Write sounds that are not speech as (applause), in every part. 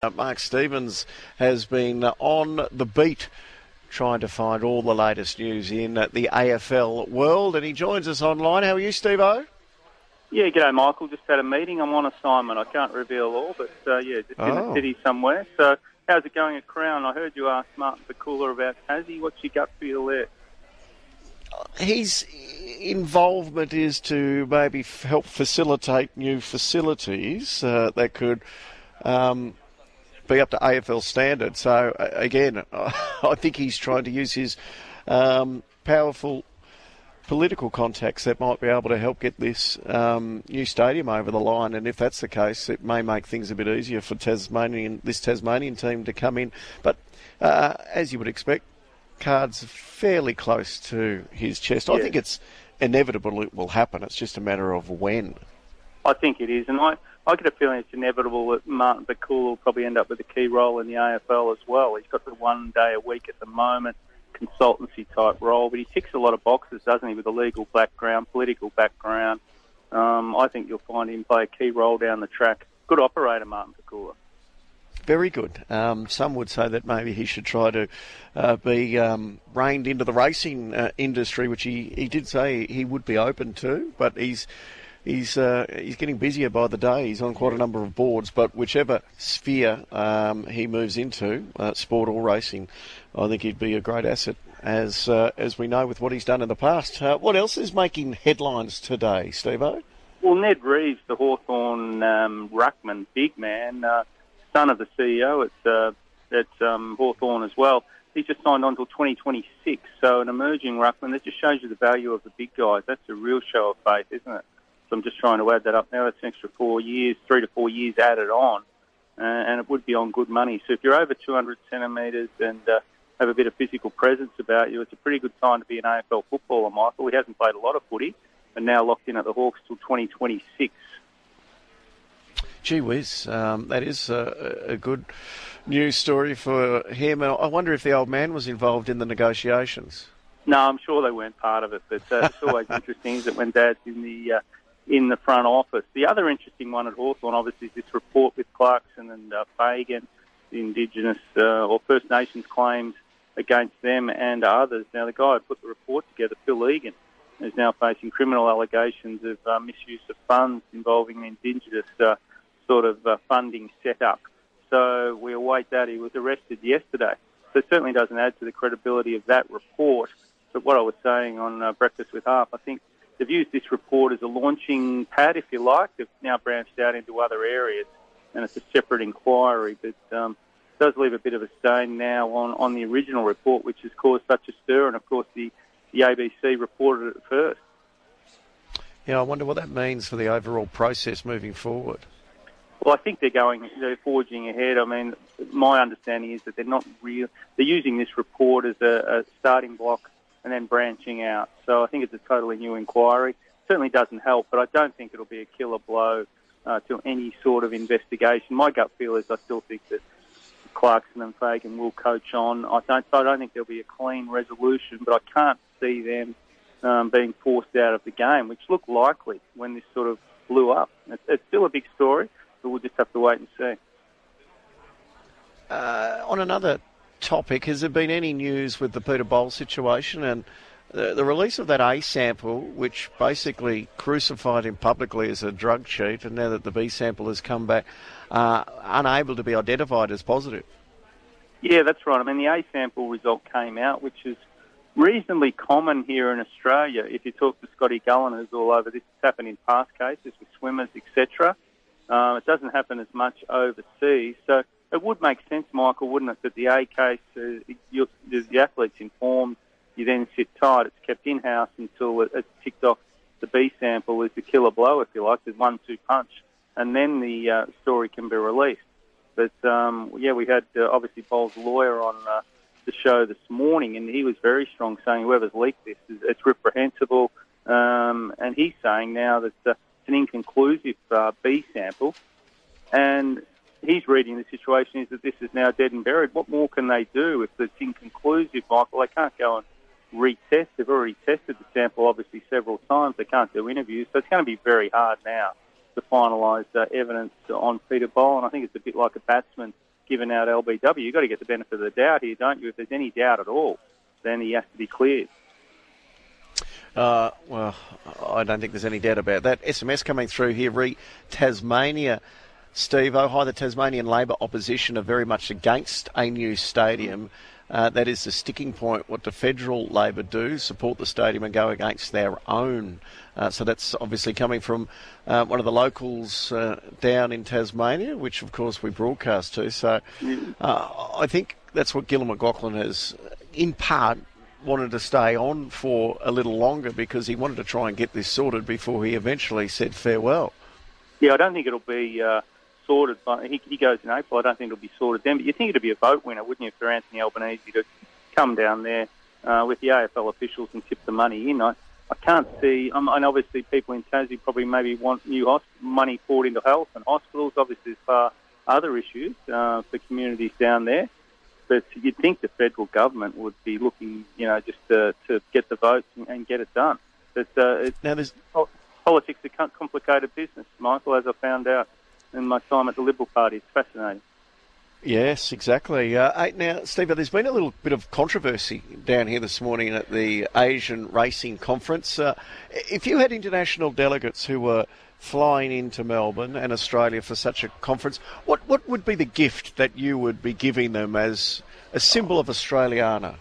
Uh, Mark Stevens has been on the beat trying to find all the latest news in the AFL world, and he joins us online. How are you, Steve O? Yeah, g'day, Michael. Just had a meeting. I'm on assignment. I can't reveal all, but uh, yeah, just in Oh. the city somewhere. So, how's it going at Crown? I heard you ask Martin Pakula about Tassie. What's your gut feel there? His involvement is to maybe help facilitate new facilities uh, that could um, be up to AFL standard. So again, (laughs) I think he's trying to use his um, powerful political contacts that might be able to help get this um, new stadium over the line. And if that's the case, it may make things a bit easier for Tasmanian this Tasmanian team to come in. But uh, as you would expect, cards are fairly close to his chest. I think it's inevitable it will happen. It's just a matter of when. I think it is, and I, I get a feeling it's inevitable that Martin Pakula will probably end up with a key role in the AFL as well. He's got the one day a week at the moment, consultancy type role, but he ticks a lot of boxes, doesn't he, with a legal background, political background. Um, I think you'll find him play a key role down the track. Good operator, Martin Pakula. Very good. Um, some would say that maybe he should try to uh, be um, reined into the racing uh, industry, which he, he did say he would be open to, but he's he's uh, he's getting busier by the day. He's on quite a number of boards, but whichever sphere um, he moves into, uh, sport or racing, I think he'd be a great asset. As uh, as we know with what he's done in the past, uh, what else is making headlines today, Steve-O? Well, Ned Reeves, the Hawthorn um, ruckman, big man, uh, son of the CEO at uh, at um, Hawthorn as well. He's just signed on until 2026. So an emerging ruckman that just shows you the value of the big guys. That's a real show of faith, isn't it? So I'm just trying to add that up now. That's an extra four years, three to four years added on, uh, and it would be on good money. So if you're over 200 centimetres and uh, have a bit of physical presence about you, it's a pretty good time to be an AFL footballer, Michael. He hasn't played a lot of footy, and now locked in at the Hawks till 2026. Gee whiz, um, that is a, a good news story for him. And I wonder if the old man was involved in the negotiations. No, I'm sure they weren't part of it, but uh, it's always (laughs) interesting that when Dad's in the uh, in the front office. The other interesting one at Hawthorn, obviously, is this report with Clarkson and uh, Fagan, the Indigenous uh, or First Nations claims against them and others. Now, the guy who put the report together, Phil Egan, is now facing criminal allegations of uh, misuse of funds involving Indigenous uh, sort of uh, funding setup. So we await that. He was arrested yesterday. So it certainly doesn't add to the credibility of that report. But what I was saying on uh, Breakfast with Harp, I think they've used this report as a launching pad, if you like. They've now branched out into other areas, and it's a separate inquiry. But um, it does leave a bit of a stain now on, on the original report, which has caused such a stir. And of course, the, the ABC reported it first. Yeah, I wonder what that means for the overall process moving forward. Well, I think they're going, they're forging ahead. I mean, my understanding is that they're not real. They're using this report as a, a starting block and then branching out. So I think it's a totally new inquiry. Certainly doesn't help, but I don't think it'll be a killer blow uh, to any sort of investigation. My gut feel is I still think that Clarkson and Fagan will coach on. I don't, I don't think there'll be a clean resolution, but I can't see them um, being forced out of the game, which looked likely when this sort of blew up. It's, it's still a big story, but we'll just have to wait and see. Uh, on another topic, has there been any news with the Peter Bol situation and the, the release of that A sample, which basically crucified him publicly as a drug cheat, and now that the B sample has come back, uh, unable to be identified as positive? Yeah, that's right. I mean, the A sample result came out, which is reasonably common here in Australia. If you talk to Scotty Gullan, who's all over this, it's happened in past cases with swimmers, etc. Uh, it doesn't happen as much overseas. So it would make sense, Michael, wouldn't it, that the A case, uh, you, the athlete's informed, you then sit tight. It's kept in-house until it, it's ticked off the B sample as the killer blow, if you like, the one-two punch, and then the uh, story can be released. But um, yeah, we had uh, obviously Bol's lawyer on uh, the show this morning, and he was very strong, saying whoever's leaked this, is, it's reprehensible. Um, and he's saying now that uh, it's an inconclusive uh, B sample, and he's reading the situation is that this is now dead and buried. What more can they do if it's inconclusive, Michael? They can't go and retest. They've already tested the sample, obviously, several times. They can't do interviews, so it's going to be very hard now to finalise uh, evidence on Peter Bol. And I think it's a bit like a batsman given out LBW. You've got to get the benefit of the doubt here, don't you? If there's any doubt at all, then he has to be cleared. Uh, well, I don't think there's any doubt about that. SMS coming through here, re Tasmania. Steve, oh, hi, the Tasmanian Labor opposition are very much against a new stadium. Uh, that is the sticking point. What the federal Labor do, support the stadium and go against their own. Uh, so that's obviously coming from uh, one of the locals uh, down in Tasmania, which of course we broadcast to. So uh, I think that's what Gillon McLachlan has, in part, wanted to stay on for a little longer because he wanted to try and get this sorted before he eventually said farewell. Yeah, I don't think it'll be uh, sorted. But he, he goes in April. I don't think it'll be sorted then. But you think it'd be a vote winner, wouldn't you, for Anthony Albanese to come down there uh, with the AFL officials and tip the money in? I, I can't see. Um, and obviously, people in Tassie probably maybe want new hosp- money poured into health and hospitals. Obviously, there's far other issues uh, for communities down there. But you'd think the federal government would be looking, you know, just to, to get the votes and, and get it done. But uh, it's, Now, there's politics a complicated business, Michael, as I found out in my time at the Liberal Party. It's fascinating. Yes, exactly. Uh, now, Steve, there's been a little bit of controversy down here this morning at the Asian Racing Conference. Uh, if you had international delegates who were flying into Melbourne and Australia for such a conference, what, what would be the gift that you would be giving them as a symbol of Australiana?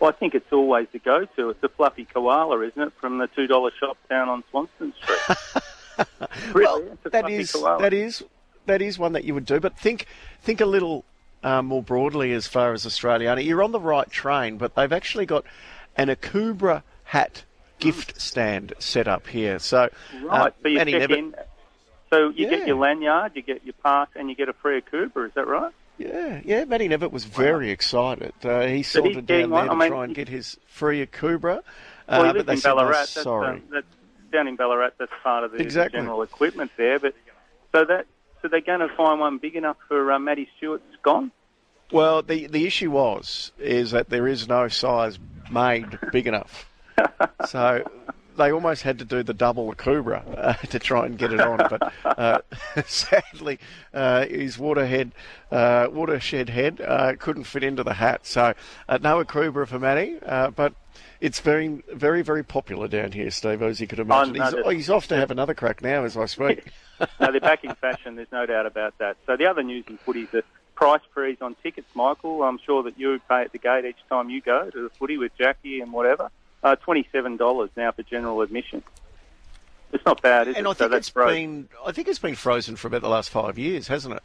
Well, I think it's always the go-to. It's the fluffy koala, isn't it, from the two dollar shop down on Swanston Street? (laughs) (laughs) well, Really? It's a that is koala. that is that is one that you would do. But think think a little uh, more broadly as far as Australiana. You're on the right train, but they've actually got an Akubra hat gift stand set up here. So Right, uh, so you check Nevitt- in. So you Yeah. get your lanyard, you get your pass, and you get a free Cooper. Is that right? Yeah, yeah. Matty Nevitt was very excited. Uh, he sorted down there to I mean, try and get his free Akubra. Uh, Well, he but lives in said, no, Ballarat. That's, sorry. um, that's down in Ballarat. That's part of the, Exactly. general equipment there. But so that so they're going to find one big enough for uh, Matty Stewart's gone. Well, the the issue was is that there is no size made big enough, (laughs) so they almost had to do the double Akubra uh, (laughs) to try and get it on. But uh, (laughs) sadly, uh, his waterhead, uh, watershed head uh, couldn't fit into the hat, so uh, no Akubra for Matty. Uh, but it's very, very, very popular down here, Steve, as you could imagine. no, he's, oh, he's off to have another crack now as I speak. (laughs) no, they're back in fashion. There's no doubt about that. So the other news in footy is the price freeze on tickets, Michael. I'm sure that you pay at the gate each time you go to the footy with Jackie and whatever. Uh, Twenty-seven dollars now for general admission. It's not bad, is and it? I think that's it's been, I think it's been frozen for about the last five years, hasn't it?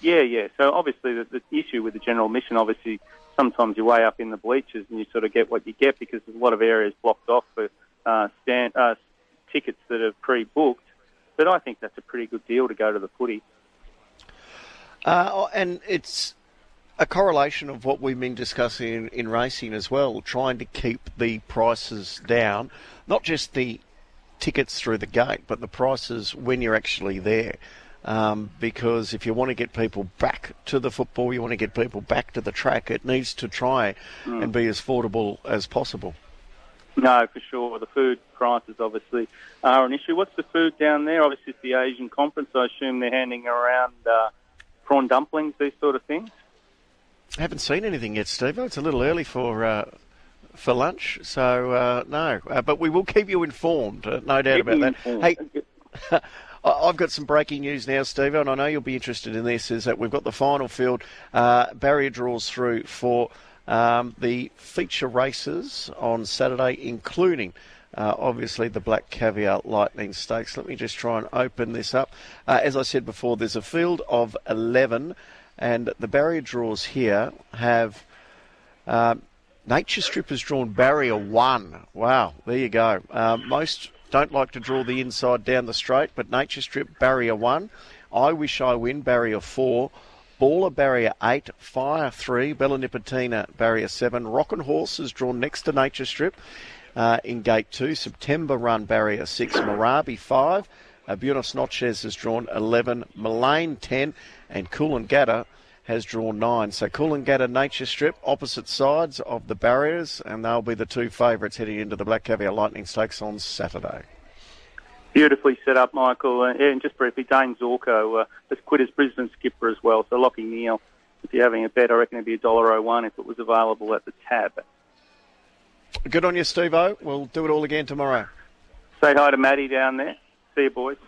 Yeah, yeah. So obviously the, the issue with the general admission, obviously, sometimes you're way up in the bleachers and you sort of get what you get because there's a lot of areas blocked off for uh, stand uh, tickets that are pre-booked. But I think that's a pretty good deal to go to the footy. Uh, and it's a correlation of what we've been discussing in, in racing as well, trying to keep the prices down, not just the tickets through the gate, but the prices when you're actually there. Um, because if you want to get people back to the football, you want to get people back to the track, it needs to try and be as affordable as possible. No, for sure. The food prices obviously are an issue. What's the food down there? Obviously, it's the Asian conference. I assume they're handing around uh, prawn dumplings, these sort of things. I haven't seen anything yet, Steve. It's a little early for uh, for lunch, so uh, no. Uh, but we will keep you informed, uh, no doubt about that. Hey, I- (laughs) I've got some breaking news now, Steve, and I know you'll be interested in this. Is that we've got the final field uh, barrier draws through for um, the feature races on Saturday, including. Uh, obviously, the Black Caviar Lightning Stakes. Let me just try and open this up. Uh, as I said before, there's a field of 11, and the barrier draws here have um, Nature Strip has drawn barrier one. Wow, there you go. Um, most don't like to draw the inside down the straight, but Nature Strip barrier one. I wish I win barrier four. Baller barrier eight, Fire three, Bella Nipotina barrier seven. Rockin' Horse is drawn next to Nature Strip uh, in gate two. September run barrier six, Marabi five. Uh, Buenos Noches has drawn 11, Mullane 10, and Coolangatta has drawn nine. So Coolangatta Nature Strip, opposite sides of the barriers, and they'll be the two favourites heading into the Black Caviar Lightning Stakes on Saturday. Beautifully set up, Michael. Uh, and just briefly, Dayne Zorko uh, has quit as Brisbane skipper as well. So Lachie Neale, if you're having a bet, I reckon it'd be a dollar oh one if it was available at the tab. Good on you, Steve O. We'll do it all again tomorrow. Say hi to Maddie down there. See you, boys.